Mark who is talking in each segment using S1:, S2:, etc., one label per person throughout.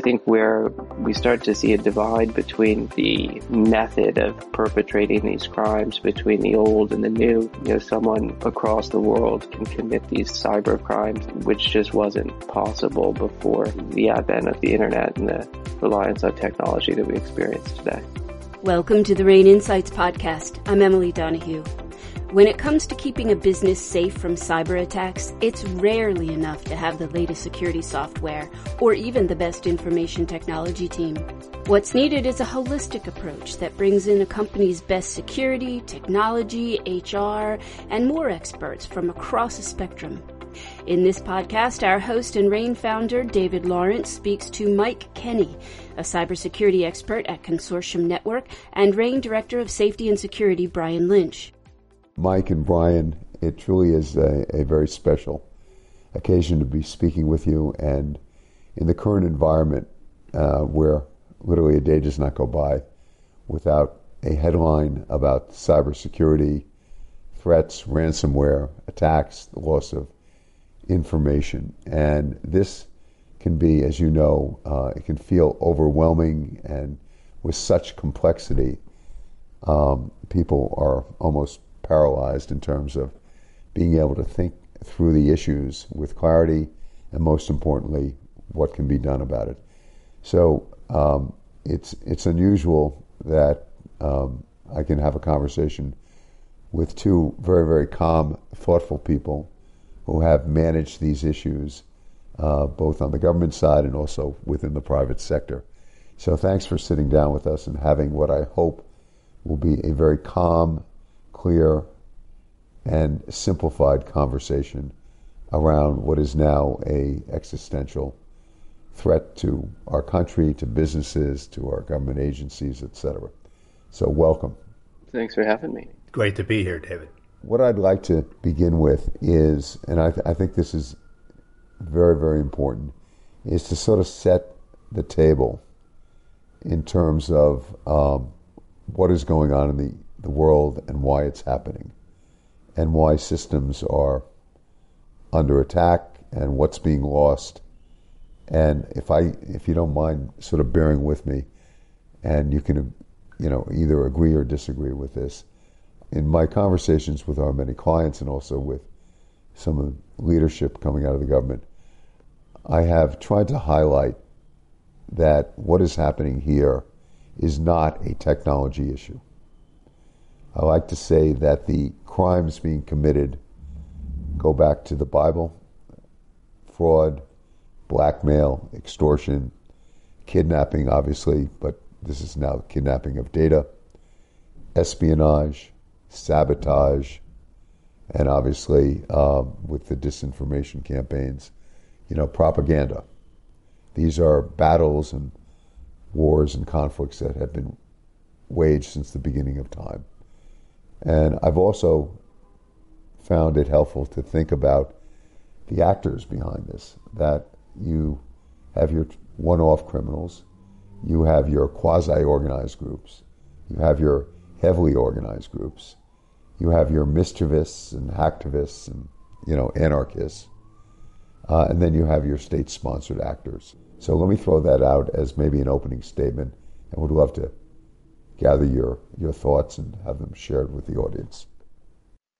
S1: I think where we start to see a divide between the method of perpetrating these crimes between the old and the new. You know, someone across the world can commit these cyber crimes, which just wasn't possible before the advent of the internet and the reliance on technology that we experience today.
S2: Welcome to the RANE Insights podcast. I'm Emily Donahue. When it comes to keeping a business safe from cyber attacks, it's rarely enough to have the latest security software or even the best information technology team. What's needed is a holistic approach that brings in a company's best security, technology, HR, and more experts from across a spectrum. In this podcast, our host and RANE founder, David Lawrence, speaks to Mike Kenney, a cybersecurity expert at Consortium Network, and RANE Director of Safety and Security, Brian Lynch.
S3: Mike and Brian, it truly is a, a, very special occasion to be speaking with you. And in the current environment, uh, where literally a day does not go by without a headline about cybersecurity threats, ransomware attacks, the loss of information. And this can be, as you know, uh, it can feel overwhelming and with such complexity, um, people are almost paralyzed in terms of being able to think through the issues with clarity and most importantly, what can be done about it. So um, it's, it's unusual that um, I can have a conversation with two very, very calm, thoughtful people who have managed these issues uh, both on the government side and also within the private sector. So thanks for sitting down with us and having what I hope will be a very calm, clear, and simplified conversation around what is now a existential threat to our country, to businesses, to our government agencies, etc. So welcome.
S1: Thanks for having me.
S4: Great to be here, David.
S3: What I'd like to begin with is, and I, th- I think this is very, very important, is to sort of set the table in terms of um, what is going on in the the world and why it's happening, and why systems are under attack and what's being lost. And if I, if you don't mind, sort of bearing with me, and you can, you know, either agree or disagree with this. In my conversations with our many clients and also with some of the leadership coming out of the government, I have tried to highlight that what is happening here is not a technology issue. I like to say that the crimes being committed go back to the Bible fraud, blackmail, extortion, kidnapping, obviously, but this is now kidnapping of data, espionage, sabotage, and obviously um, with the disinformation campaigns, you know, propaganda. These are battles and wars and conflicts that have been waged since the beginning of time. And I've also found it helpful to think about the actors behind this, that you have your one off criminals, you have your quasi organized groups, you have your heavily organized groups, you have your mischievous and hacktivists and you know anarchists, uh, and then you have your state sponsored actors. So let me throw that out as maybe an opening statement, and would love to gather your, your thoughts and have them shared with the audience.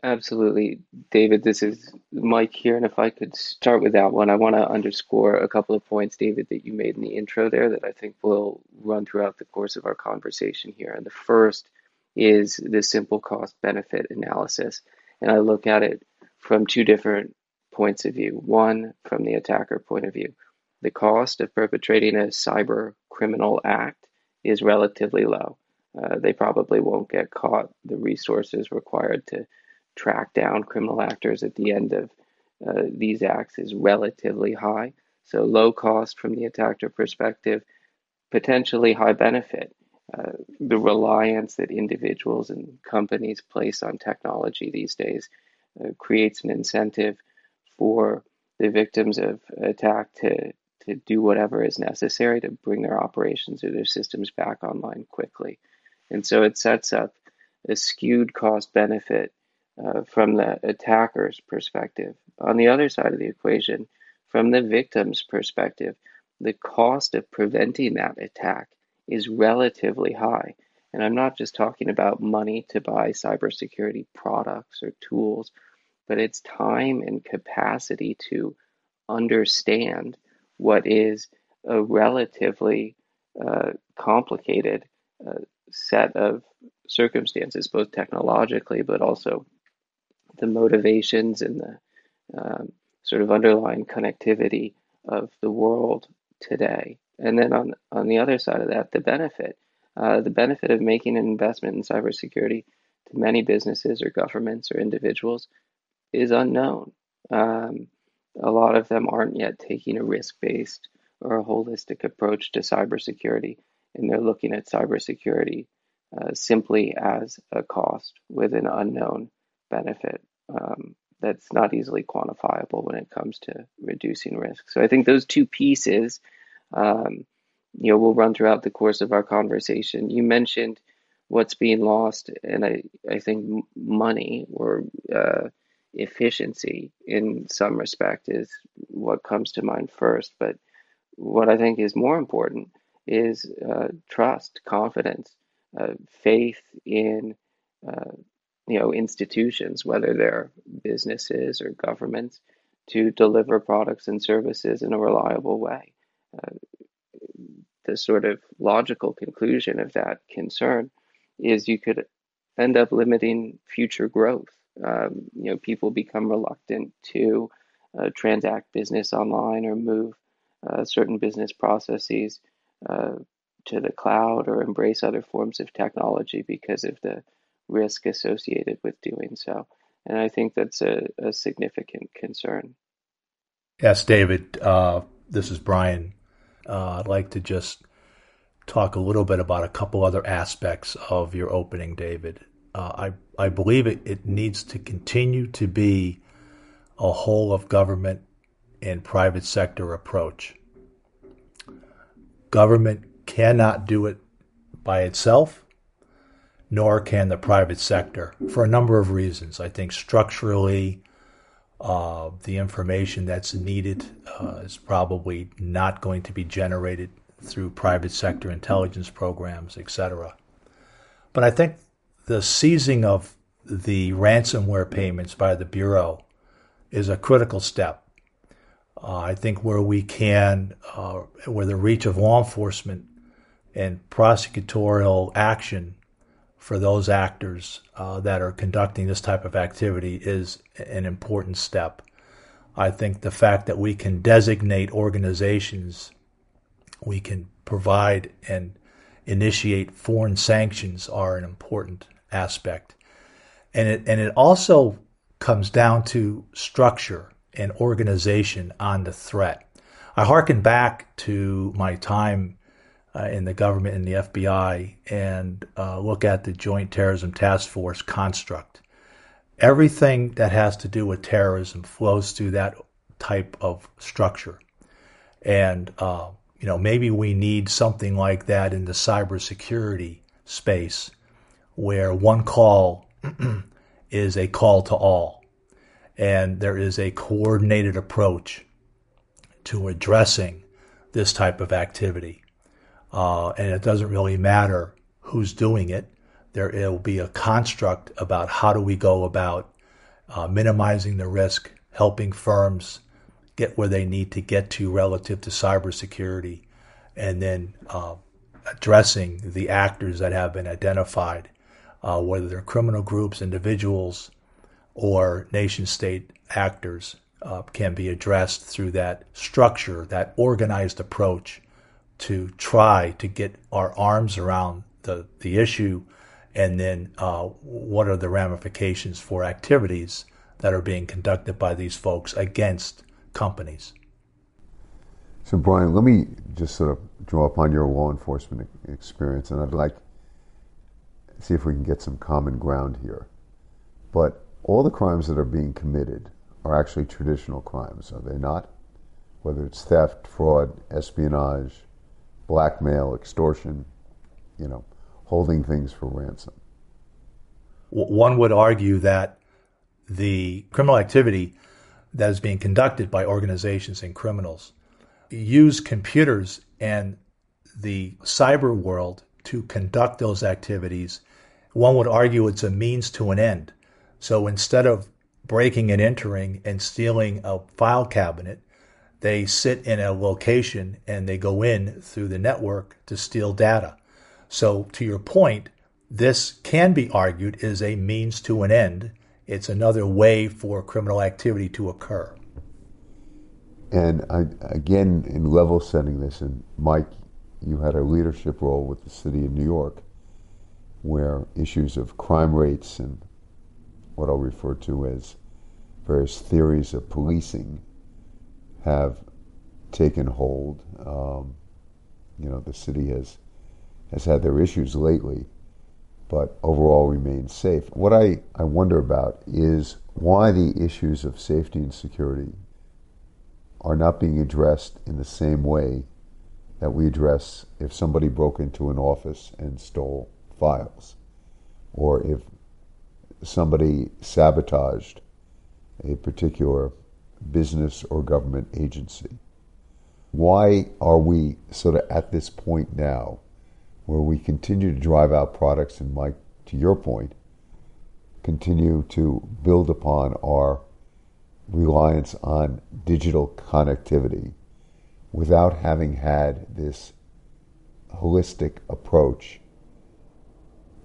S1: Absolutely. David, this is Mike here. And if I could start with that one, I want to underscore a couple of points, David, that you made in the intro there that I think will run throughout the course of our conversation here. And the first is the simple cost benefit analysis. And I look at it from two different points of view. One, from the attacker point of view. The cost of perpetrating a cyber criminal act is relatively low. Uh, they probably won't get caught. The resources required to track down criminal actors at the end of uh, these acts is relatively high. So, low cost from the attacker perspective, potentially high benefit. Uh, the reliance that individuals and companies place on technology these days uh, creates an incentive for the victims of attack to, to do whatever is necessary to bring their operations or their systems back online quickly. And so it sets up a skewed cost benefit uh, from the attacker's perspective. On the other side of the equation, from the victim's perspective, the cost of preventing that attack is relatively high. And I'm not just talking about money to buy cybersecurity products or tools, but it's time and capacity to understand what is a relatively uh, complicated uh, set of circumstances, both technologically, but also the motivations and the um, sort of underlying connectivity of the world today. And then on on the other side of that, the benefit, uh, the benefit of making an investment in cybersecurity to many businesses or governments or individuals is unknown. Um, a lot of them aren't yet taking a risk-based or a holistic approach to cybersecurity, and they're looking at cybersecurity uh, simply as a cost with an unknown benefit um, that's not easily quantifiable when it comes to reducing risk. So I think those two pieces, um, you know, will run throughout the course of our conversation. You mentioned what's being lost, and I, I think money or uh, efficiency in some respect is what comes to mind first. But what I think is more important is uh, trust, confidence, uh, faith in uh, you know institutions, whether they're businesses or governments, to deliver products and services in a reliable way. Uh, the sort of logical conclusion of that concern is you could end up limiting future growth. Um, you know, people become reluctant to uh, transact business online or move uh, certain business processes uh, to the cloud or embrace other forms of technology because of the risk associated with doing so. And I think that's a, a significant concern.
S4: Yes, David, uh, this is Brian. Uh, I'd like to just talk a little bit about a couple other aspects of your opening, David. Uh, I, I believe it, it needs to continue to be a whole of government and private sector approach. Government cannot do it by itself, nor can the private sector for a number of reasons. I think structurally, uh, the information that's needed uh, is probably not going to be generated through private sector intelligence programs, etc. But I think the seizing of the ransomware payments by the Bureau is a critical step. Uh, I think where we can, uh, where the reach of law enforcement and prosecutorial action for those actors uh, that are conducting this type of activity is an important step. I think the fact that we can designate organizations, we can provide and initiate foreign sanctions are an important aspect. And it, and it also comes down to structure and organization on the threat. I harken back to my time uh, in the government and the FBI and uh, look at the Joint Terrorism Task Force construct. Everything that has to do with terrorism flows through that type of structure. And, uh, you know, maybe we need something like that in the cybersecurity space where one call is a call to all. And there is a coordinated approach to addressing this type of activity. Uh, and it doesn't really matter who's doing it. There will be a construct about how do we go about uh, minimizing the risk, helping firms get where they need to get to relative to cybersecurity, and then uh, addressing the actors that have been identified, uh, whether they're criminal groups, individuals, or nation state actors, uh, can be addressed through that structure, that organized approach to try to get our arms around the, the issue and then uh, what are the ramifications for activities that are being conducted by these folks against companies.
S3: So, Brian, let me just sort of draw upon your law enforcement experience, and I'd like to see if we can get some common ground here. But all the crimes that are being committed are actually traditional crimes, are they not? Whether it's theft, fraud, espionage, blackmail, extortion, you know, holding things for ransom.
S4: One would argue that the criminal activity that is being conducted by organizations and criminals use computers and the cyber world to conduct those activities, one would argue it's a means to an end. So instead of breaking and entering and stealing a file cabinet, they sit in a location and they go in through the network to steal data. So, to your point, this can be argued is a means to an end. It's another way for criminal activity to occur.
S3: And I, again, in level setting this, and Mike, you had a leadership role with the city of New York, where issues of crime rates and what I'll refer to as various theories of policing have taken hold. Um, you know, the city has has had their issues lately, but overall remains safe. What I, I wonder about is why the issues of safety and security are not being addressed in the same way that we address if somebody broke into an office and stole files, or if somebody sabotaged a particular business or government agency. Why are we sort of at this point now where we continue to drive out products and, Mike, to your point, continue to build upon our reliance on digital connectivity without having had this holistic approach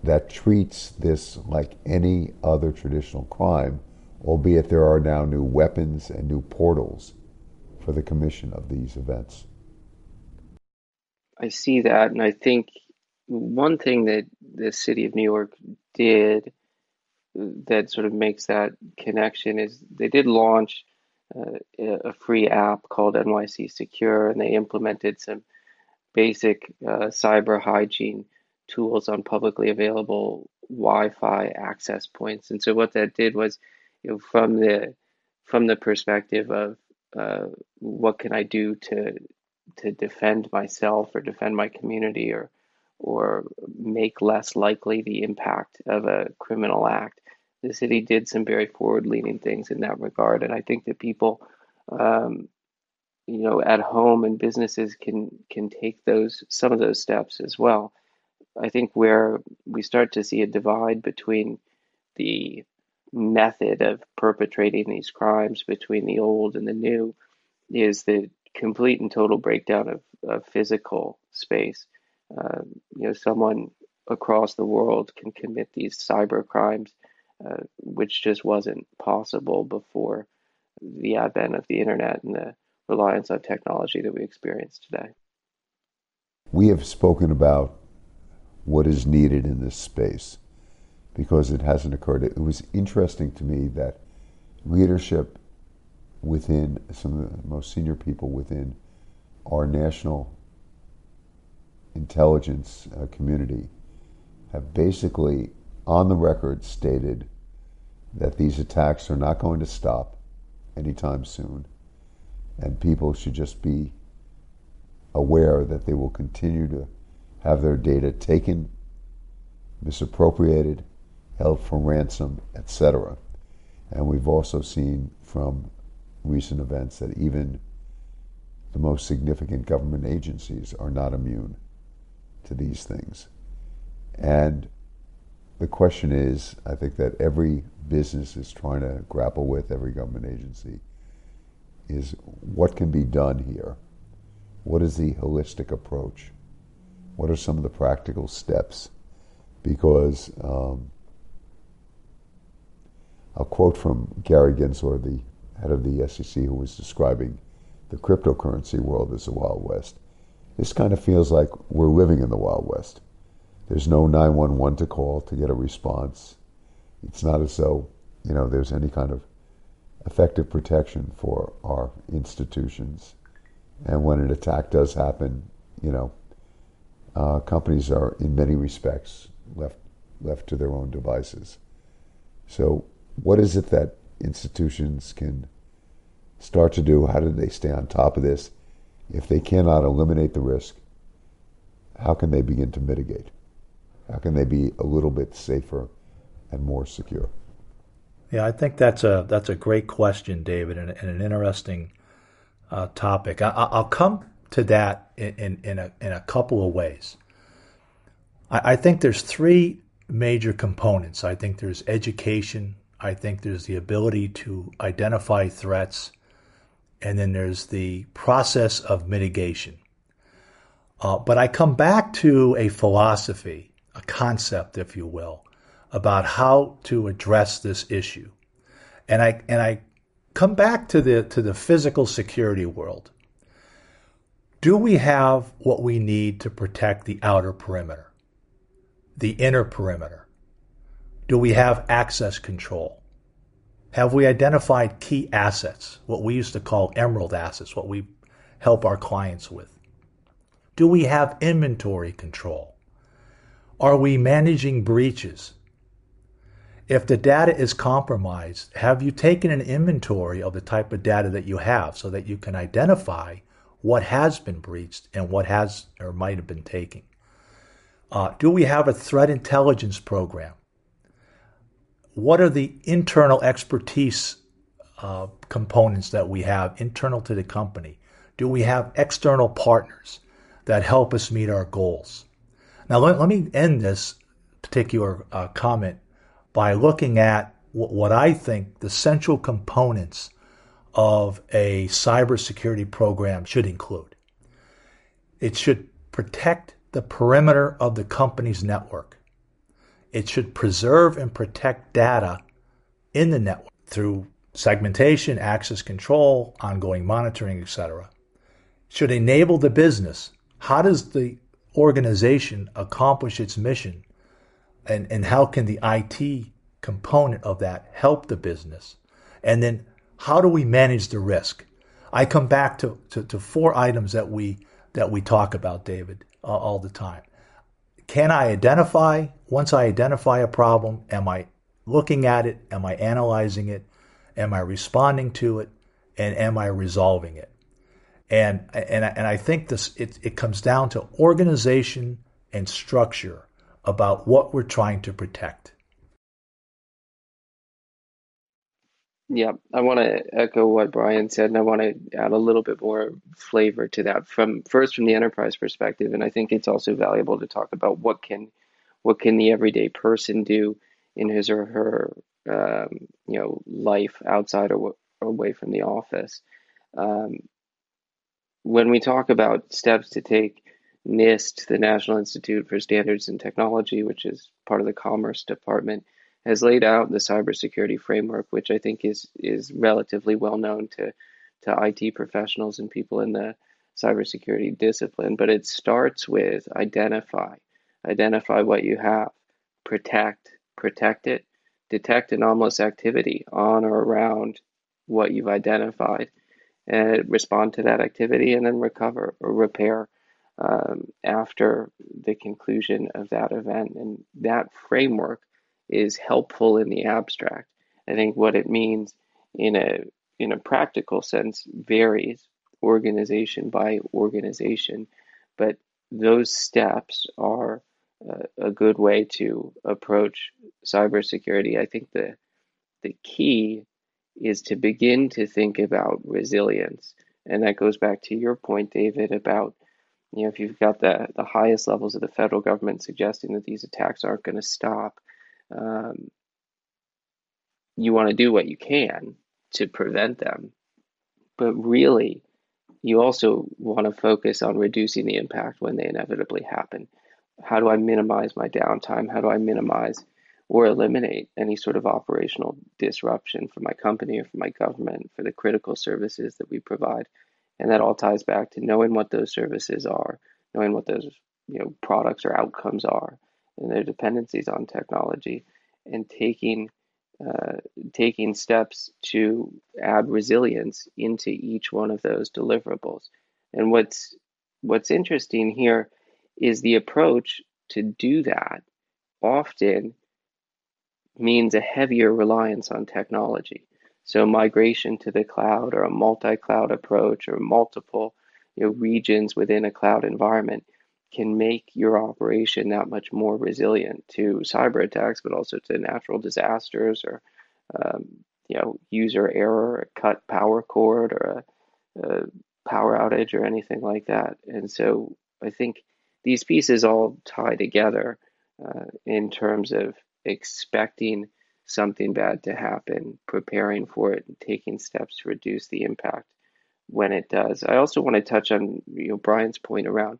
S3: that treats this like any other traditional crime albeit there are now new weapons and new portals for the commission of these events.
S1: I see that, and I think one thing that the city of New York did that sort of makes that connection is they did launch uh, a free app called NYC Secure, and they implemented some basic uh, cyber hygiene tools on publicly available Wi-Fi access points. And so what that did was you know, from the from the perspective of uh, what can I do to to defend myself or defend my community or or make less likely the impact of a criminal act. The city did some very forward-leaning things in that regard, and I think that people, um, you know, at home and businesses can can take those some of those steps as well. I think where we start to see a divide between the method of perpetrating these crimes between the old and the new is the complete and total breakdown of, of physical space. Uh, you know, someone across the world can commit these cyber crimes, uh, which just wasn't possible before the advent of the internet and the reliance on technology that we experience today.
S3: We have spoken about what is needed in this space because it hasn't occurred. It was interesting to me that leadership within some of the most senior people within our national intelligence uh, community have basically on the record stated that these attacks are not going to stop anytime soon and people should just be aware that they will continue to have their data taken, misappropriated, held for ransom, etc. And we've also seen from recent events that even the most significant government agencies are not immune to these things. And the question is, I think that every business is trying to grapple with, every government agency, is what can be done here? What is the holistic approach? What are some of the practical steps? Because um, I'll quote from Gary Gensler, the head of the SEC, who was describing the cryptocurrency world as the Wild West. This kind of feels like we're living in the Wild West. There's no 911 to call to get a response. It's not as though, you know, there's any kind of effective protection for our institutions. And when an attack does happen, you know, uh, companies are in many respects left left to their own devices. So what is it that institutions can start to do? How do they stay on top of this? If they cannot eliminate the risk, how can they begin to mitigate? How can they be a little bit safer and more secure?
S4: Yeah, I think that's a that's a great question, David, and, and an interesting uh, topic. I, will come to that in, in, in, a, in a couple of ways. I, I think there's three major components. I think there's education, I think there's the ability to identify threats, and then there's the process of mitigation. Uh, but I come back to a philosophy, a concept, if you will, about how to address this issue. And I, and I come back to the, to the physical security world. Do we have what we need to protect the outer perimeter, the inner perimeter? Do we have access control? Have we identified key assets, what we used to call emerald assets, what we help our clients with? Do we have inventory control? Are we managing breaches? If the data is compromised, have you taken an inventory of the type of data that you have so that you can identify what has been breached and what has or might have been taken? Uh, do we have a threat intelligence program? What are the internal expertise uh, components that we have internal to the company? Do we have external partners that help us meet our goals? Now, let, let me end this particular uh, comment by looking at what I think the central components of a cybersecurity program should include. It should protect the perimeter of the company's network. It should preserve and protect data in the network through segmentation, access control, ongoing monitoring, etc. Should enable the business. How does the organization accomplish its mission and, and how can the IT component of that help the business? And then how do we manage the risk? I come back to, to, to four items that we that we talk about, David, uh, all the time. Can I identify once I identify a problem? Am I looking at it? Am I analyzing it? Am I responding to it? And am I resolving it? And and and I think this it, it comes down to organization and structure about what we're trying to protect.
S1: Yeah, I want to echo what Brian said, and I want to add a little bit more flavor to that from first from the enterprise perspective, and I think it's also valuable to talk about what can what can the everyday person do in his or her um, you know life outside or, or away from the office. Um, when we talk about steps to take, NIST, the National Institute for Standards and Technology, which is part of the Commerce Department, has laid out the cybersecurity framework, which I think is is relatively well known to to IT professionals and people in the cybersecurity discipline. But it starts with identify, identify what you have, protect, protect it, detect anomalous activity on or around what you've identified, and respond to that activity, and then recover or repair um, after the conclusion of that event. And that framework is helpful in the abstract. I think what it means in a in a practical sense varies organization by organization, but those steps are a, a good way to approach cybersecurity. I think the the key is to begin to think about resilience, and that goes back to your point, David, about you know if you've got the the highest levels of the federal government suggesting that these attacks aren't going to stop um, you want to do what you can to prevent them. But really, you also want to focus on reducing the impact when they inevitably happen. How do I minimize my downtime? How do I minimize or eliminate any sort of operational disruption for my company or for my government, for the critical services that we provide? And that all ties back to knowing what those services are, knowing what those you know products or outcomes are, and their dependencies on technology and taking uh, taking steps to add resilience into each one of those deliverables. And what's what's interesting here is the approach to do that often means a heavier reliance on technology. So migration to the cloud or a multi-cloud approach or multiple you know, regions within a cloud environment can make your operation that much more resilient to cyber attacks, but also to natural disasters or um, you know user error, a cut power cord, or a power outage or anything like that. And so I think these pieces all tie together uh, in terms of expecting something bad to happen, preparing for it, and taking steps to reduce the impact when it does. I also want to touch on you know Brian's point around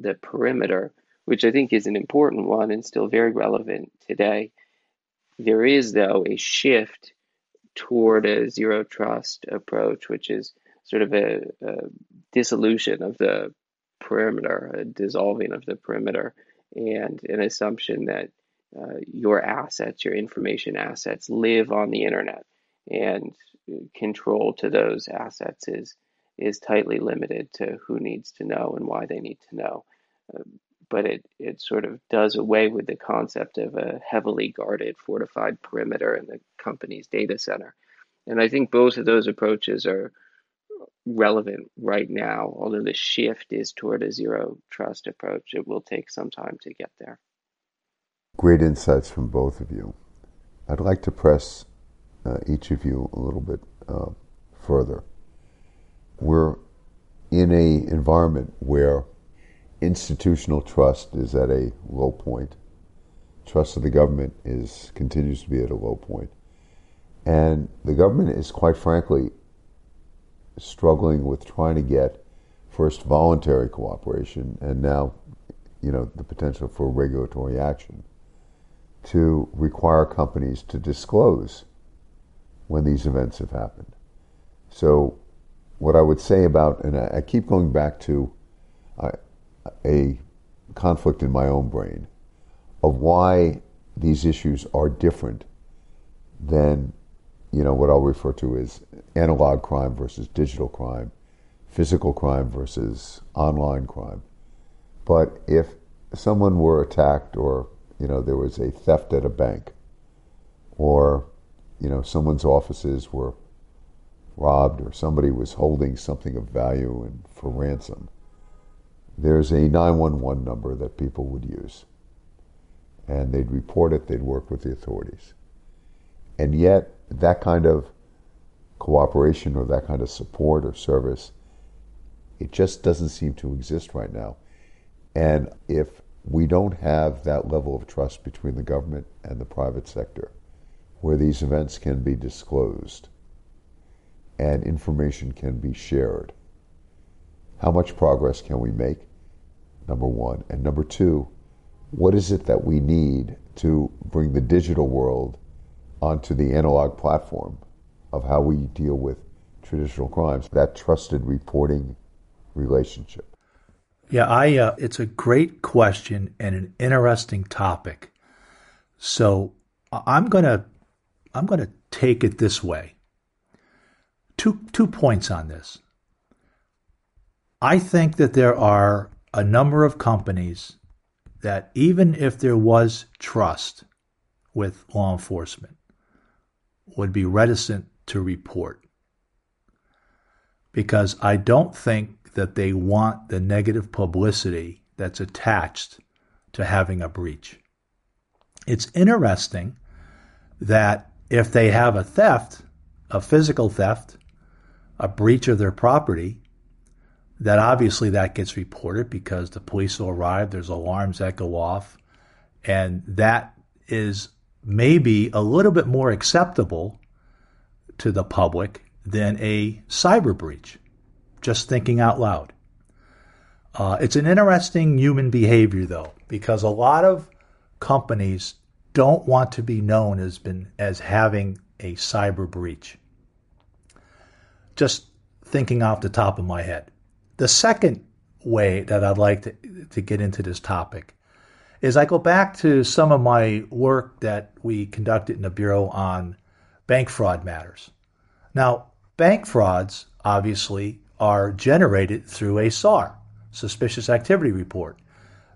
S1: the perimeter, which I think is an important one and still very relevant today. There is though a shift toward a zero trust approach, which is sort of a, a dissolution of the perimeter, a dissolving of the perimeter, and an assumption that uh, your assets, your information assets, live on the internet, and control to those assets is is tightly limited to who needs to know and why they need to know. Uh, but it, it sort of does away with the concept of a heavily guarded, fortified perimeter in the company's data center. And I think both of those approaches are relevant right now, although the shift is toward a zero trust approach. It will take some time to get there.
S3: Great insights from both of you. I'd like to press uh, each of you a little bit uh, further. We're in a environment where institutional trust is at a low point. Trust of the government is continues to be at a low point. And the government is quite frankly struggling with trying to get first voluntary cooperation and now you know the potential for regulatory action to require companies to disclose when these events have happened. So what I would say about and I, keep going back to uh, a conflict in my own brain of why these issues are different than you know what I'll refer to as analog crime versus digital crime, physical crime versus online crime. But if someone were attacked or you know there was a theft at a bank or you know someone's offices were robbed or somebody was holding something of value and for ransom there's a 911 number that people would use. And they'd report it, they'd work with the authorities. And yet, that kind of cooperation or that kind of support or service, it just doesn't seem to exist right now. And if we don't have that level of trust between the government and the private sector, where these events can be disclosed and information can be shared, how much progress can we make? Number one. And number two, what is it that we need to bring the digital world onto the analog platform of how we deal with traditional crimes? That trusted reporting relationship.
S4: Yeah, I. Uh, it's a great question and an interesting topic. So I'm gonna I'm gonna take it this way. Two two points on this. I think that there are a number of companies that even if there was trust with law enforcement, would be reticent to report. Because I don't think that they want the negative publicity that's attached to having a breach. It's interesting that if they have a theft, a physical theft, a breach of their property, that obviously that gets reported because the police will arrive, there's alarms that go off, and that is maybe a little bit more acceptable to the public than a cyber breach. Just thinking out loud. Uh, it's an interesting human behavior, though, because a lot of companies don't want to be known as been as having a cyber breach. Just thinking off the top of my head. The second way that I'd like to, to get into this topic is I go back to some of my work that we conducted in the Bureau on bank fraud matters. Now, bank frauds obviously are generated through a SAR, suspicious activity report.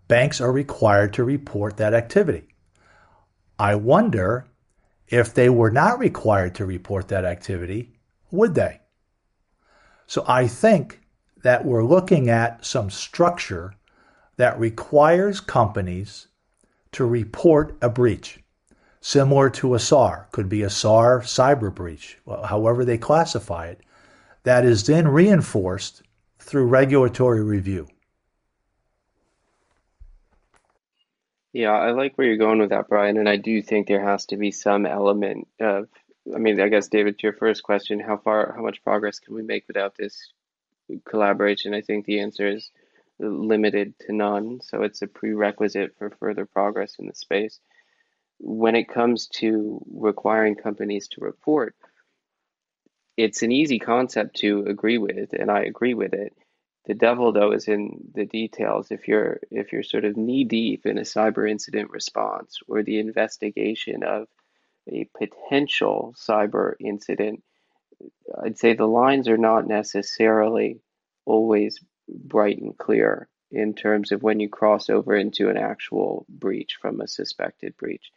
S4: Banks are required to report that activity. I wonder if they were not required to report that activity, would they? So I think that we're looking at some structure that requires companies to report a breach, similar to a SAR, could be a SAR cyber breach, however they classify it, that is then reinforced through regulatory review.
S1: Yeah, I like where you're going with that, Brian, and I do think there has to be some element of, I mean, I guess David, to your first question, how far, how much progress can we make without this collaboration? I think the answer is limited to none. So it's a prerequisite for further progress in the space. When it comes to requiring companies to report, it's an easy concept to agree with, and I agree with it. The devil, though, is in the details. If you're if you're sort of knee deep in a cyber incident response or the investigation of a potential cyber incident, I'd say the lines are not necessarily always bright and clear in terms of when you cross over into an actual breach from a suspected breach.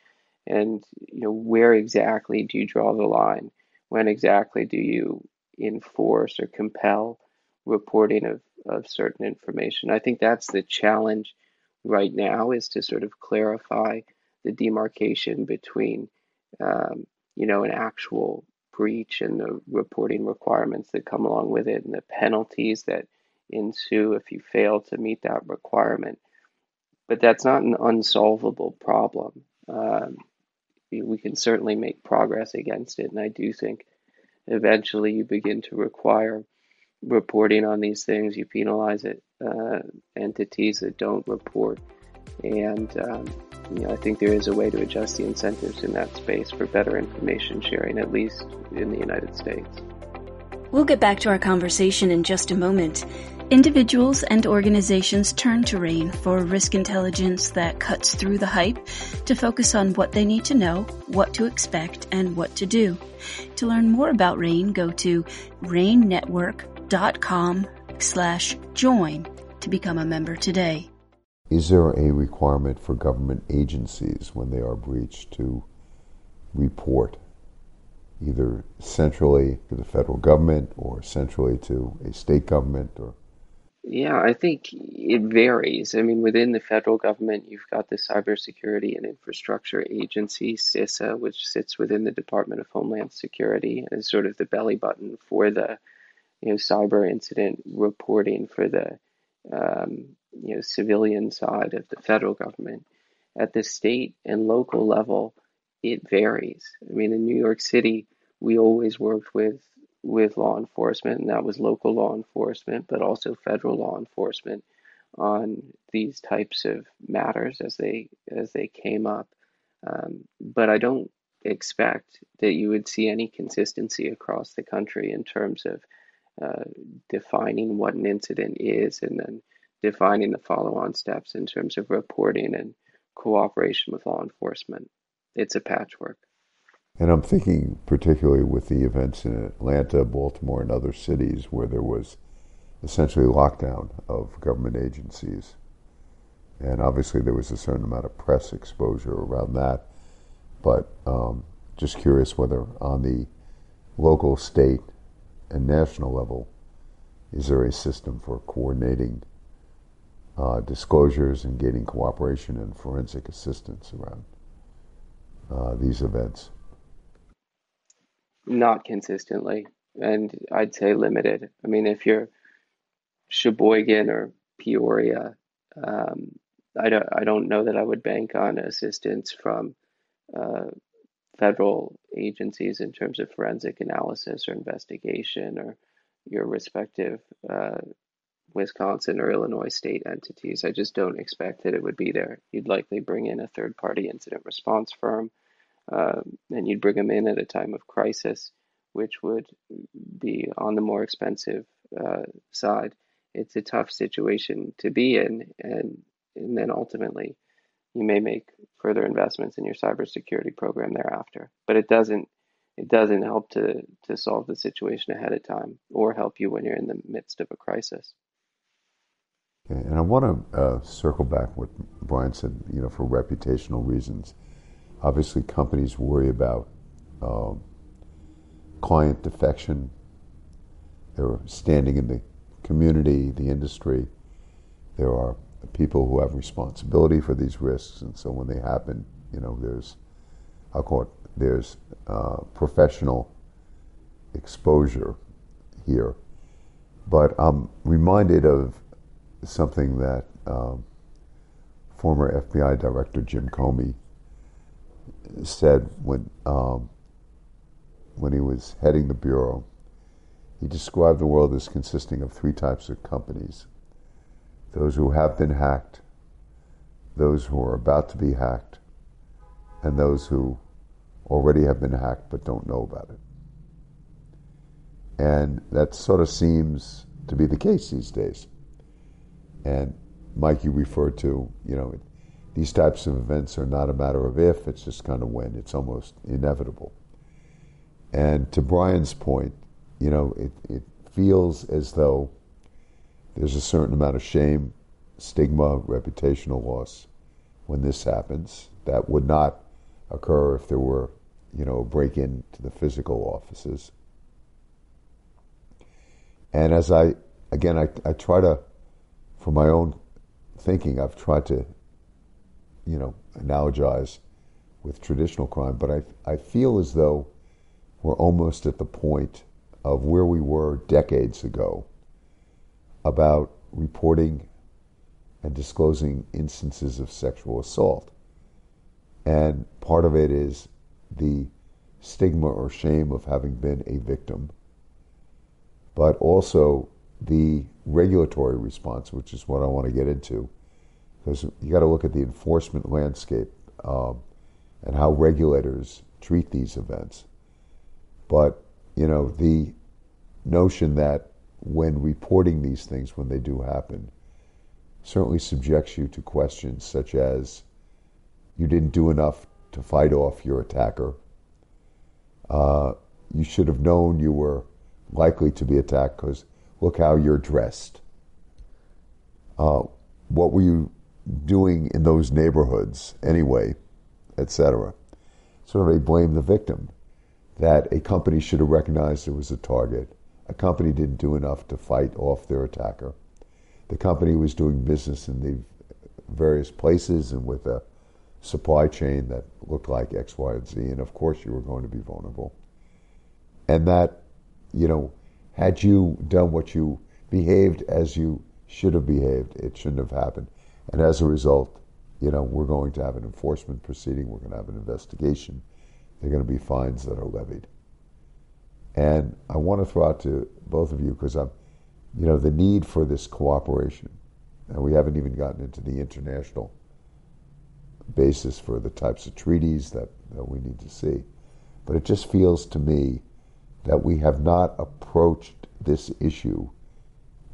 S1: And you know, where exactly do you draw the line? When exactly do you enforce or compel reporting of, of certain information? I think that's the challenge right now is to sort of clarify the demarcation between um, you know an actual breach and the reporting requirements that come along with it and the penalties that ensue if you fail to meet that requirement. But that's not an unsolvable problem. Um, we can certainly make progress against it, and I do think eventually you begin to require reporting on these things. You penalize it uh, entities that don't report, and um, you know, I think there is a way to adjust the incentives in that space for better information sharing, at least in the United States.
S2: We'll get back to our conversation in just a moment. Individuals and organizations turn to RANE for risk intelligence that cuts through the hype to focus on what they need to know, what to expect, and what to do. To learn more about RANE, go to ranenetwork.com slash join to become a member today.
S3: Is there a requirement for government agencies when they are breached to report either centrally to the federal government or centrally to a state government or
S1: yeah, I think it varies. I mean, within the federal government, you've got the Cybersecurity and Infrastructure Agency, CISA, which sits within the Department of Homeland Security as sort of the belly button for the, you know, cyber incident reporting for the, um, you know, civilian side of the federal government. At the state and local level, it varies. I mean, in New York City, we always worked with with law enforcement, and that was local law enforcement, but also federal law enforcement on these types of matters as they as they came up. Um, but I don't expect that you would see any consistency across the country in terms of uh, defining what an incident is and then defining the follow-on steps in terms of reporting and cooperation with law enforcement. It's a patchwork.
S3: And I'm thinking particularly with the events in Atlanta, Baltimore, and other cities where there was essentially lockdown of government agencies. And obviously there was a certain amount of press exposure around that. But um, just curious whether on the local, state, and national level, is there a system for coordinating uh, disclosures and gaining cooperation and forensic assistance around uh, these events?
S1: Not consistently, and I'd say limited. I mean, if you're Sheboygan or Peoria, um, I don't I don't know that I would bank on assistance from uh, federal agencies in terms of forensic analysis or investigation or your respective uh, Wisconsin or Illinois state entities. I just don't expect that it would be there. You'd likely bring in a third party incident response firm um, and you'd bring them in at a time of crisis, which would be on the more expensive uh, side. It's a tough situation to be in, and and then ultimately, you may make further investments in your cybersecurity program thereafter. But it doesn't it doesn't help to to solve the situation ahead of time or help you when you're in the midst of a crisis.
S3: And I want to uh, circle back what Brian said. You know, for reputational reasons Obviously, companies worry about um, client defection. They're standing in the community, the industry. There are people who have responsibility for these risks, and so when they happen, you know, there's, I'll call it, there's uh, professional exposure, here. But I'm reminded of something that um, former FBI Director Jim Comey said when um, when he was heading the bureau. He described the world as consisting of three types of companies: those who have been hacked, those who are about to be hacked, and those who already have been hacked but don't know about it. And that sort of seems to be the case these days. And Mike, you referred to, you know, these types of events are not a matter of if, it's just kind of when. It's almost inevitable. And to Brian's point, you know, it, it feels as though there's a certain amount of shame, stigma, reputational loss when this happens. That would not occur if there were, you know, a break into the physical offices. And as I, again, I, I try to, for my own thinking, I've tried to, you know, analogize with traditional crime, but I, I feel as though we're almost at the point of where we were decades ago about reporting and disclosing instances of sexual assault. And part of it is the stigma or shame of having been a victim, but also the regulatory response, which is what I want to get into, because you got to look at the enforcement landscape um, and how regulators treat these events. But you know the notion that when reporting these things when they do happen certainly subjects you to questions such as you didn't do enough to fight off your attacker. Uh, you should have known you were likely to be attacked because look how you're dressed. Uh, what were you doing in those neighborhoods anyway, etc. Sort of a blame the victim that a company should have recognized it was a target. A company didn't do enough to fight off their attacker. The company was doing business in the various places and with a supply chain that looked like X, Y, and Z, and of course you were going to be vulnerable. And that, you know, had you done what you behaved as you should have behaved, it shouldn't have happened. And as a result, you know, we're going to have an enforcement proceeding, we're going to have an investigation, there are going to be fines that are levied. And I want to throw out to both of you because I'm, you know, the need for this cooperation, and we haven't even gotten into the international basis for the types of treaties that, that we need to see. But it just feels to me that we have not approached this issue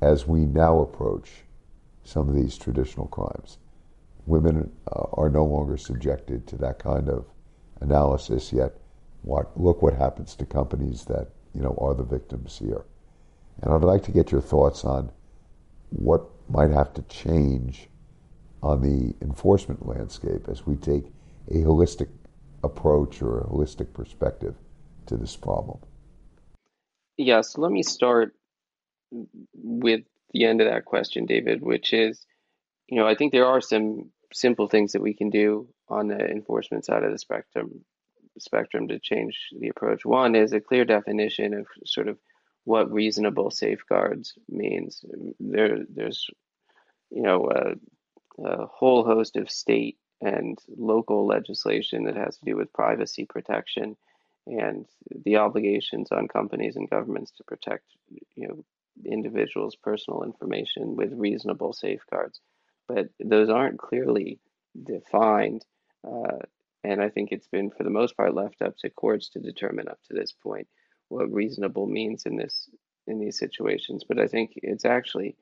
S3: as we now approach some of these traditional crimes. Women uh, are no longer subjected to that kind of analysis yet. What, look what happens to companies that you know are the victims here. And I'd like to get your thoughts on what might have to change on the enforcement landscape as we take a holistic approach or a holistic perspective to this problem.
S1: Yeah, so let me start with the end of that question, David, which is, you know, I think there are some simple things that we can do on the enforcement side of the spectrum spectrum to change the approach. One is a clear definition of sort of what reasonable safeguards means. There, there's, you know, a, a whole host of state and local legislation that has to do with privacy protection and the obligations on companies and governments to protect, you know, individuals' personal information with reasonable safeguards. But those aren't clearly defined. Uh, and I think it's been, for the most part, left up to courts to determine up to this point what reasonable means in this in these situations. But I think it's actually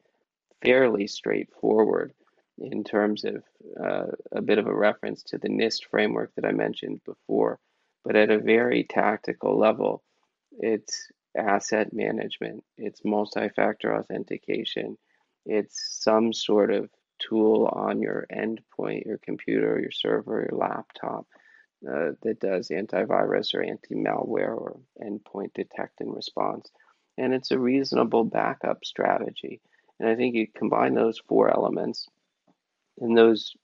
S1: fairly straightforward in terms of uh, a bit of a reference to the NIST framework that I mentioned before. But at a very tactical level, it's asset management, it's multi factor authentication, it's some sort of tool on your endpoint, your computer, your server, your laptop uh, that does antivirus or anti malware or endpoint detect and response. And it's a reasonable backup strategy. And I think you combine those four elements, and those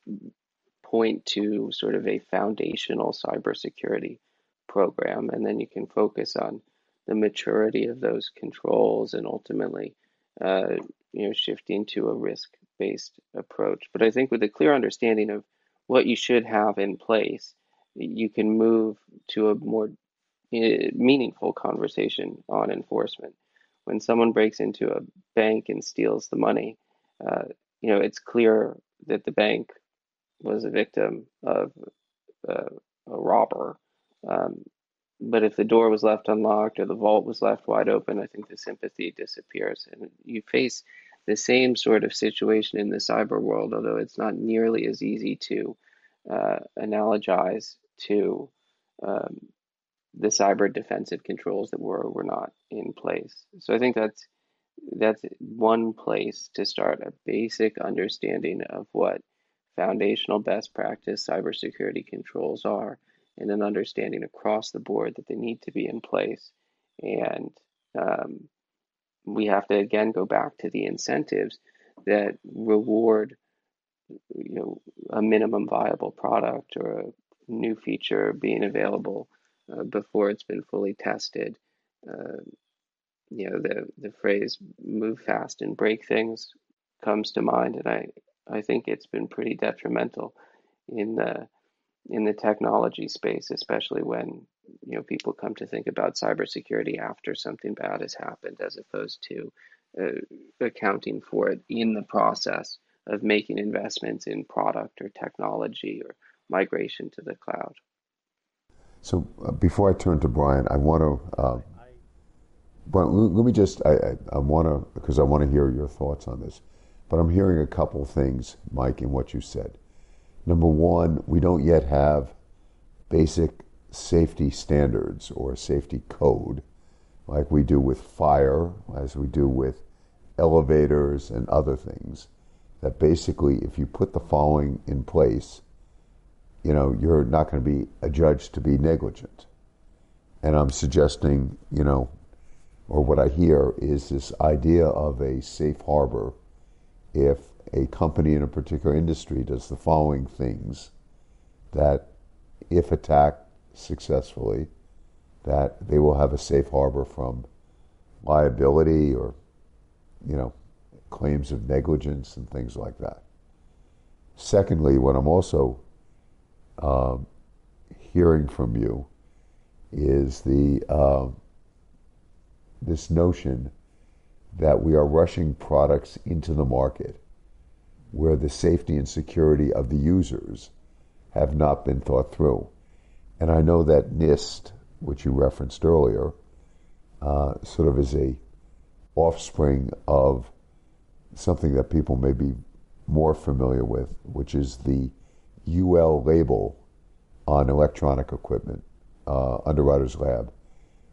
S1: point to sort of a foundational cybersecurity program. And then you can focus on the maturity of those controls and ultimately, uh, you know, shifting to a risk-based approach. But I think with a clear understanding of what you should have in place, you can move to a more uh, meaningful conversation on enforcement. When someone breaks into a bank and steals the money, uh, you know, it's clear that the bank was a victim of uh, a robber. Um, but if the door was left unlocked or the vault was left wide open, I think the sympathy disappears. And you face the same sort of situation in the cyber world, although it's not nearly as easy to uh, analogize to um, the cyber defensive controls that were were not in place. So I think that's that's one place to start a basic understanding of what foundational best practice cybersecurity controls are and an understanding across the board that they need to be in place. And um, we have to again go back to the incentives that reward you know a minimum viable product or a new feature being available uh, before it's been fully tested. Uh, you know the the phrase "move fast and break things" comes to mind, and I I think it's been pretty detrimental in the in the technology space, especially when you know people come to think about cybersecurity after something bad has happened, as opposed to uh, accounting for it in the process of making investments in product or technology or migration to the cloud.
S3: So uh, before I turn to Brian, I want to, uh, Brian, let me just, I, I, I want to, because I want to hear your thoughts on this, but I'm hearing a couple things, Mike, in what you said. Number one, we don't yet have basic safety standards or safety code like we do with fire, as we do with elevators and other things. That basically, if you put the following in place, you know, you're not going to be adjudged to be negligent. And I'm suggesting, you know, or what I hear is this idea of a safe harbor if a company in a particular industry does the following things that if attacked successfully that they will have a safe harbor from liability or you know claims of negligence and things like that. Secondly what i'm also um, hearing from you is the uh, this notion that we are rushing products into the market where the safety and security of the users have not been thought through. And I know that NIST, which you referenced earlier, uh, sort of is a offspring of something that people may be more familiar with, which is the UL label on electronic equipment, uh, Underwriters Lab,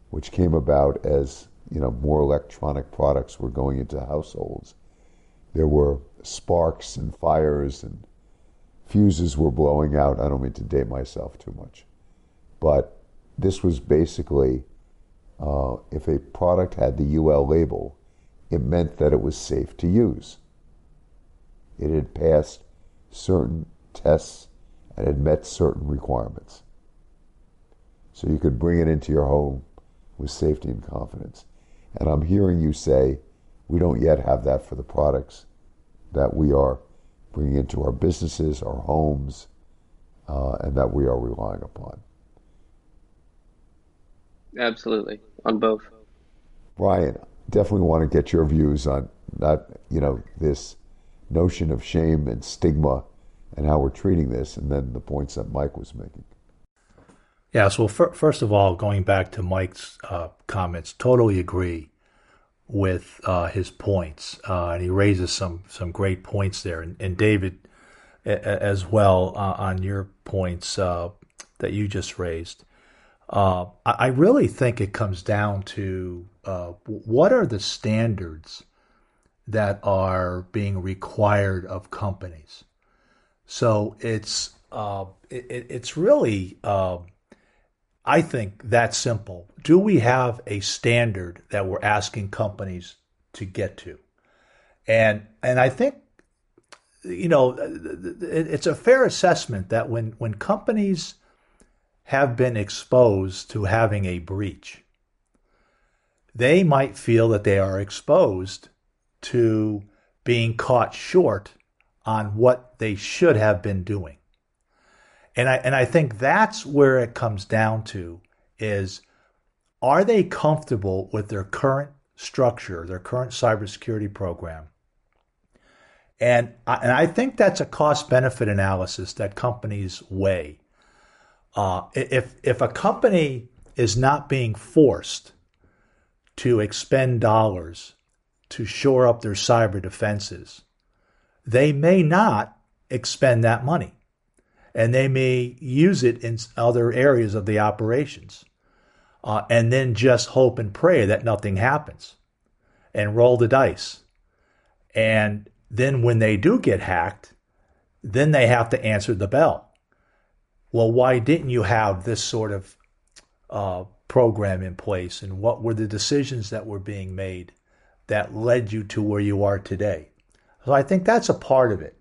S3: which came about as you know more electronic products were going into households. There were sparks and fires and fuses were blowing out. I don't mean to date myself too much, but this was basically uh, if a product had the UL label, it meant that it was safe to use. It had passed certain tests and had met certain requirements. So you could bring it into your home with safety and confidence. And I'm hearing you say, we don't yet have that for the products that we are bringing into our businesses, our homes, uh, and that we are relying upon.
S1: Absolutely, on both.
S3: Brian, definitely want to get your views on not, you know, this notion of shame and stigma and how we're treating this, and then the points that Mike was making.
S4: Yes, well, first of all, going back to Mike's uh, comments, totally agree with uh, his points, uh, and he raises some some great points there. And, and David, a- as well, uh, on your points uh, that you just raised, uh, I-, I really think it comes down to uh, what are the standards that are being required of companies. So it's it, it's really I think that's simple. Do we have a standard that we're asking companies to get to? And and I think you know it's a fair assessment that when when companies have been exposed to having a breach, they might feel that they are exposed to being caught short on what they should have been doing. And I and I think that's where it comes down to is are they comfortable with their current structure, their current cybersecurity program? And I, and I think that's a cost benefit analysis that companies weigh. Uh, if if a company is not being forced to expend dollars to shore up their cyber defenses, they may not expend that money and they may use it in other areas of the operations uh, and then just hope and pray that nothing happens and roll the dice. And then when they do get hacked, then they have to answer the bell. Well, why didn't you have this sort of uh, program in place? And what were the decisions that were being made that led you to where you are today? So I think that's a part of it.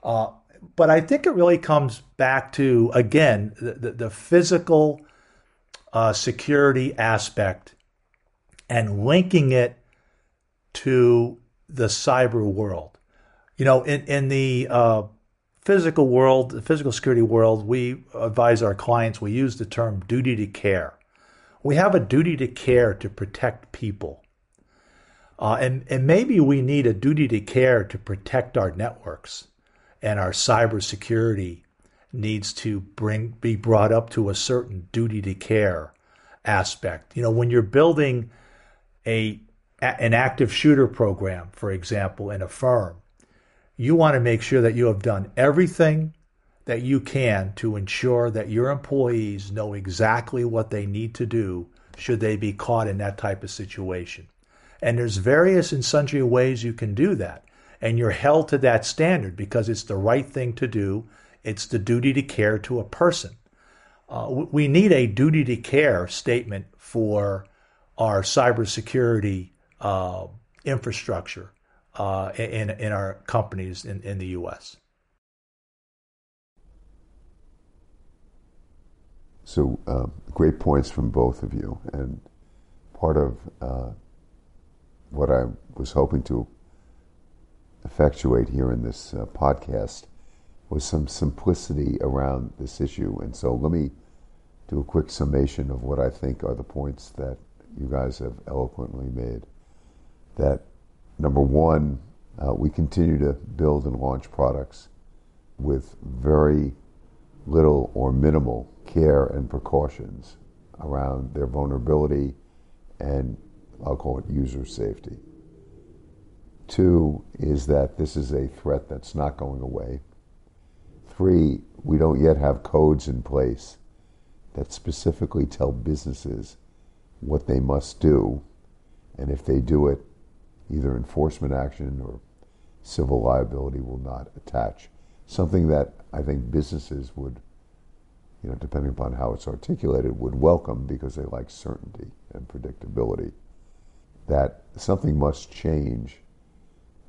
S4: Uh, but I think it really comes back to, again, the, the, the physical uh, security aspect and linking it to the cyber world. You know, in, in the uh, physical world, the physical security world, we advise our clients, we use the term duty to care. We have a duty to care to protect people. Uh, and, and maybe we need a duty to care to protect our networks and our cybersecurity needs to bring be brought up to a certain duty to care aspect. You know, when you're building a an active shooter program, for example, in a firm, you want to make sure that you have done everything that you can to ensure that your employees know exactly what they need to do should they be caught in that type of situation. And there's various and sundry ways you can do that. And you're held to that standard because it's the right thing to do. It's the duty to care to a person. Uh, we need a duty to care statement for our cybersecurity uh, infrastructure uh, in, in our companies in, in the U.S.
S3: So, uh, great points from both of you. And part of uh, what I was hoping to effectuate here in this uh, podcast was some simplicity around this issue. And so let me do a quick summation of what I think are the points that you guys have eloquently made. That number one, uh, we continue to build and launch products with very little or minimal care and precautions around their vulnerability and I'll call it user safety. Two is that this is a threat that's not going away. Three, we don't yet have codes in place that specifically tell businesses what they must do, and if they do it, either enforcement action or civil liability will not attach. Something that I think businesses would, you know, depending upon how it's articulated, would welcome because they like certainty and predictability. That something must change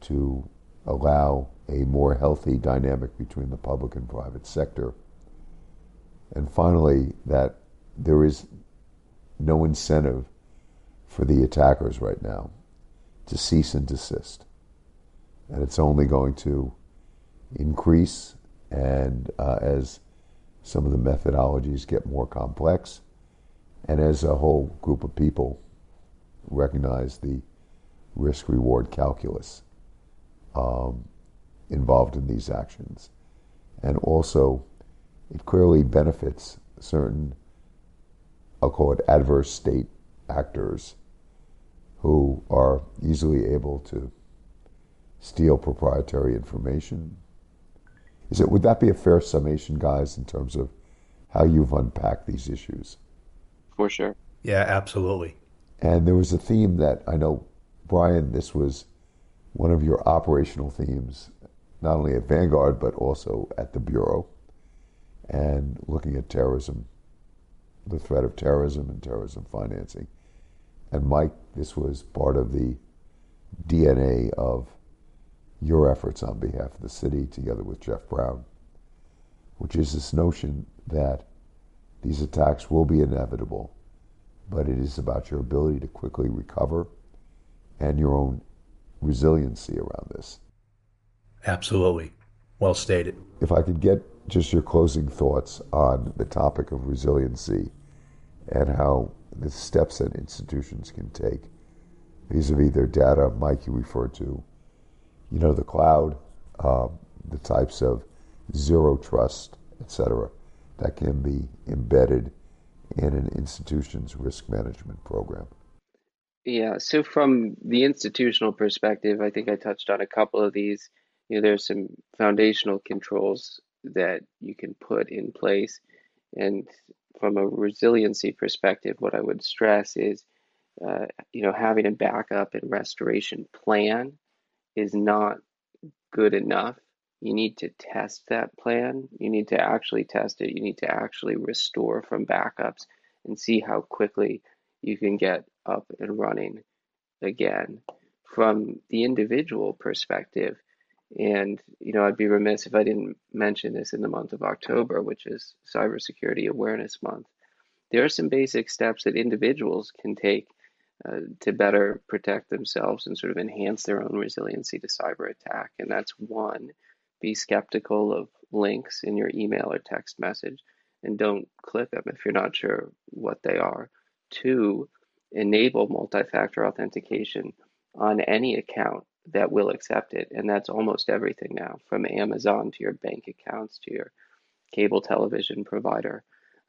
S3: to allow a more healthy dynamic between the public and private sector. And finally, that there is no incentive for the attackers right now to cease and desist. And it's only going to increase, and uh, as some of the methodologies get more complex, and as a whole group of people recognize the risk reward calculus um, involved in these actions. And also, it clearly benefits certain, I'll call it adverse state actors who are easily able to steal proprietary information. Is it, would that be a fair summation, guys, in terms of how you've unpacked these issues?
S1: For sure.
S4: Yeah, absolutely.
S3: And there was a theme that I know, Brian, this was one of your operational themes, not only at Vanguard, but also at the Bureau, and looking at terrorism, the threat of terrorism and terrorism financing. And Mike, this was part of the DNA of your efforts on behalf of the city, together with Geoff Brown, which is this notion that these attacks will be inevitable, but it is about your ability to quickly recover and your own resiliency around this.
S4: Absolutely. Well stated.
S3: If I could get just your closing thoughts on the topic of resiliency and how the steps that institutions can take vis-a-vis their data, Mike, you referred to, you know, the cloud, uh, the types of zero trust, et cetera, that can be embedded in an institution's risk management program.
S1: Yeah, so from the institutional perspective, I think I touched on a couple of these. You know, there's some foundational controls that you can put in place. And from a resiliency perspective, what I would stress is, uh, you know, having a backup and restoration plan is not good enough. You need to test that plan. You need to actually test it. You need to actually restore from backups and see how quickly you can get up and running again. From the individual perspective, and you know, I'd be remiss if I didn't mention this in the month of October, which is Cybersecurity Awareness Month. There are some basic steps that individuals can take uh, to better protect themselves and sort of enhance their own resiliency to cyber attack. And that's one, be skeptical of links in your email or text message and don't click them if you're not sure what they are. Two, enable multi-factor authentication on any account that will accept it. And that's almost everything now, from Amazon to your bank accounts to your cable television provider.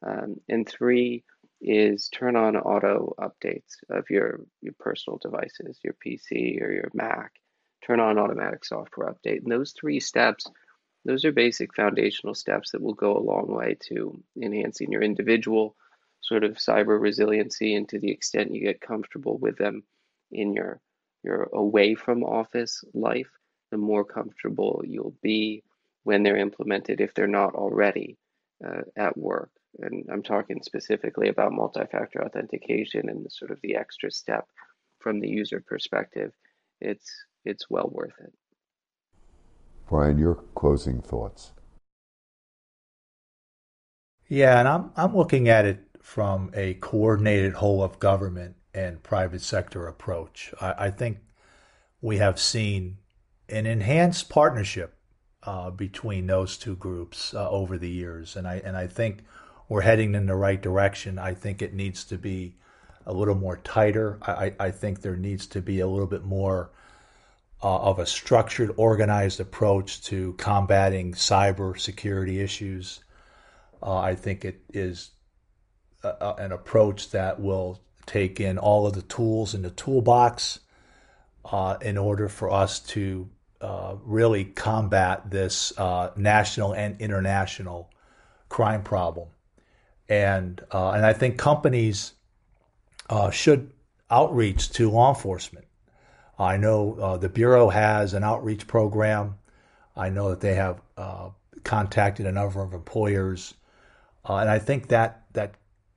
S1: Um, and three is turn on auto updates of your, your personal devices, your PC or your Mac. Turn on automatic software update. And those three steps, those are basic foundational steps that will go a long way to enhancing your individual sort of cyber resiliency and to the extent you get comfortable with them in your your away from office life, the more comfortable you'll be when they're implemented if they're not already uh, at work. And I'm talking specifically about multi-factor authentication and the sort of the extra step from the user perspective. It's it's well worth it.
S3: Brian, your closing thoughts.
S4: Yeah, and I'm I'm looking at it from a coordinated whole of government and private sector approach. I, I think we have seen an enhanced partnership uh, between those two groups uh, over the years, and I and I think we're heading in the right direction. I think it needs to be a little more tighter. I, I think there needs to be a little bit more uh, of a structured, organized approach to combating cyber security issues. Uh, I think it is an approach that will take in all of the tools in the toolbox uh, in order for us to uh, really combat this uh, national and international crime problem. And uh, and I think companies uh, should outreach to law enforcement. I know uh, the bureau has an outreach program. I know that they have contacted a number of employers, and I think that that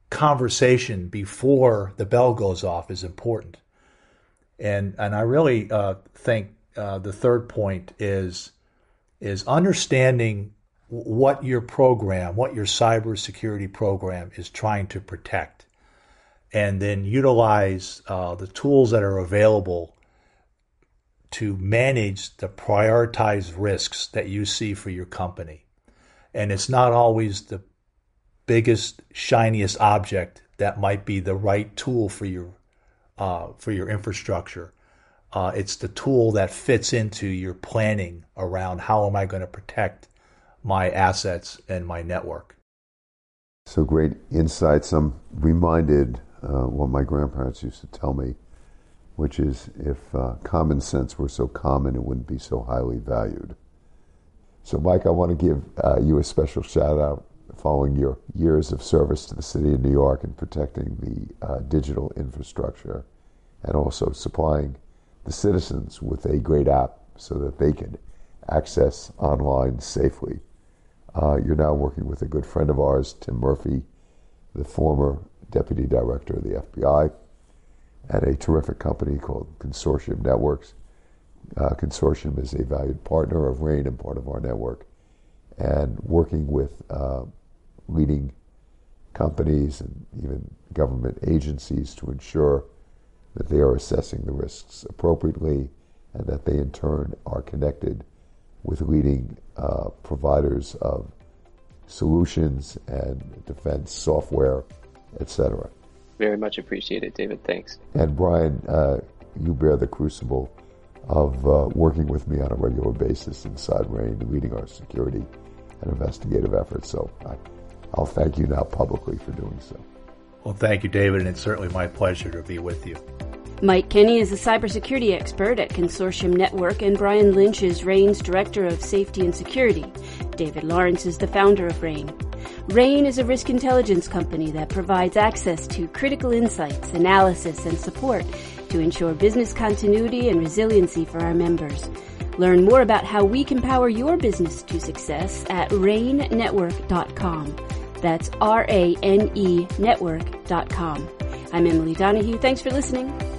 S4: conversation before the bell goes off is important. And and I really uh, think uh, the third point is is understanding what your program, what your cybersecurity program is trying to protect, and then utilize uh, the tools that are available to manage the prioritized risks that you see for your company. And it's not always the biggest, shiniest object that might be the right tool for your uh, for your infrastructure. Uh, it's the tool that fits into your planning around how am I going to protect my assets and my network.
S3: So great insights. I'm reminded uh, what my grandparents used to tell me, which is if uh, common sense were so common, it wouldn't be so highly valued. So, Mike, I want to give uh, you a special shout out following your years of service to the city of New York and protecting the uh, digital infrastructure and also supplying the citizens with a great app so that they can access online safely. Uh, you're now working with a good friend of ours, Tim Murphy, the former deputy director of the FBI, at a terrific company called Consortium Networks. Uh, Consortium is a valued partner of RANE and part of our network, and working with uh, leading companies and even government agencies to ensure that they are assessing the risks appropriately and that they in turn are connected with leading uh, providers of solutions and defense software, etc.
S1: Very much appreciated, David. Thanks.
S3: And Brian, uh, you bear the crucible of uh, working with me on a regular basis inside RANE, leading our security and investigative efforts. So I, I'll thank you now publicly for doing so.
S4: Well, thank you, David, and it's certainly my pleasure to be with you.
S2: Mike Kenney is a cybersecurity expert at Consortium Network, and Brian Lynch is RANE's Director of Safety and Security. David Lawrence is the founder of RANE. RANE is a risk intelligence company that provides access to critical insights, analysis, and support to ensure business continuity and resiliency for our members. Learn more about how we can power your business to success at ranenetwork.com. That's R-A-N-E network.com. I'm Emily Donahue. Thanks for listening.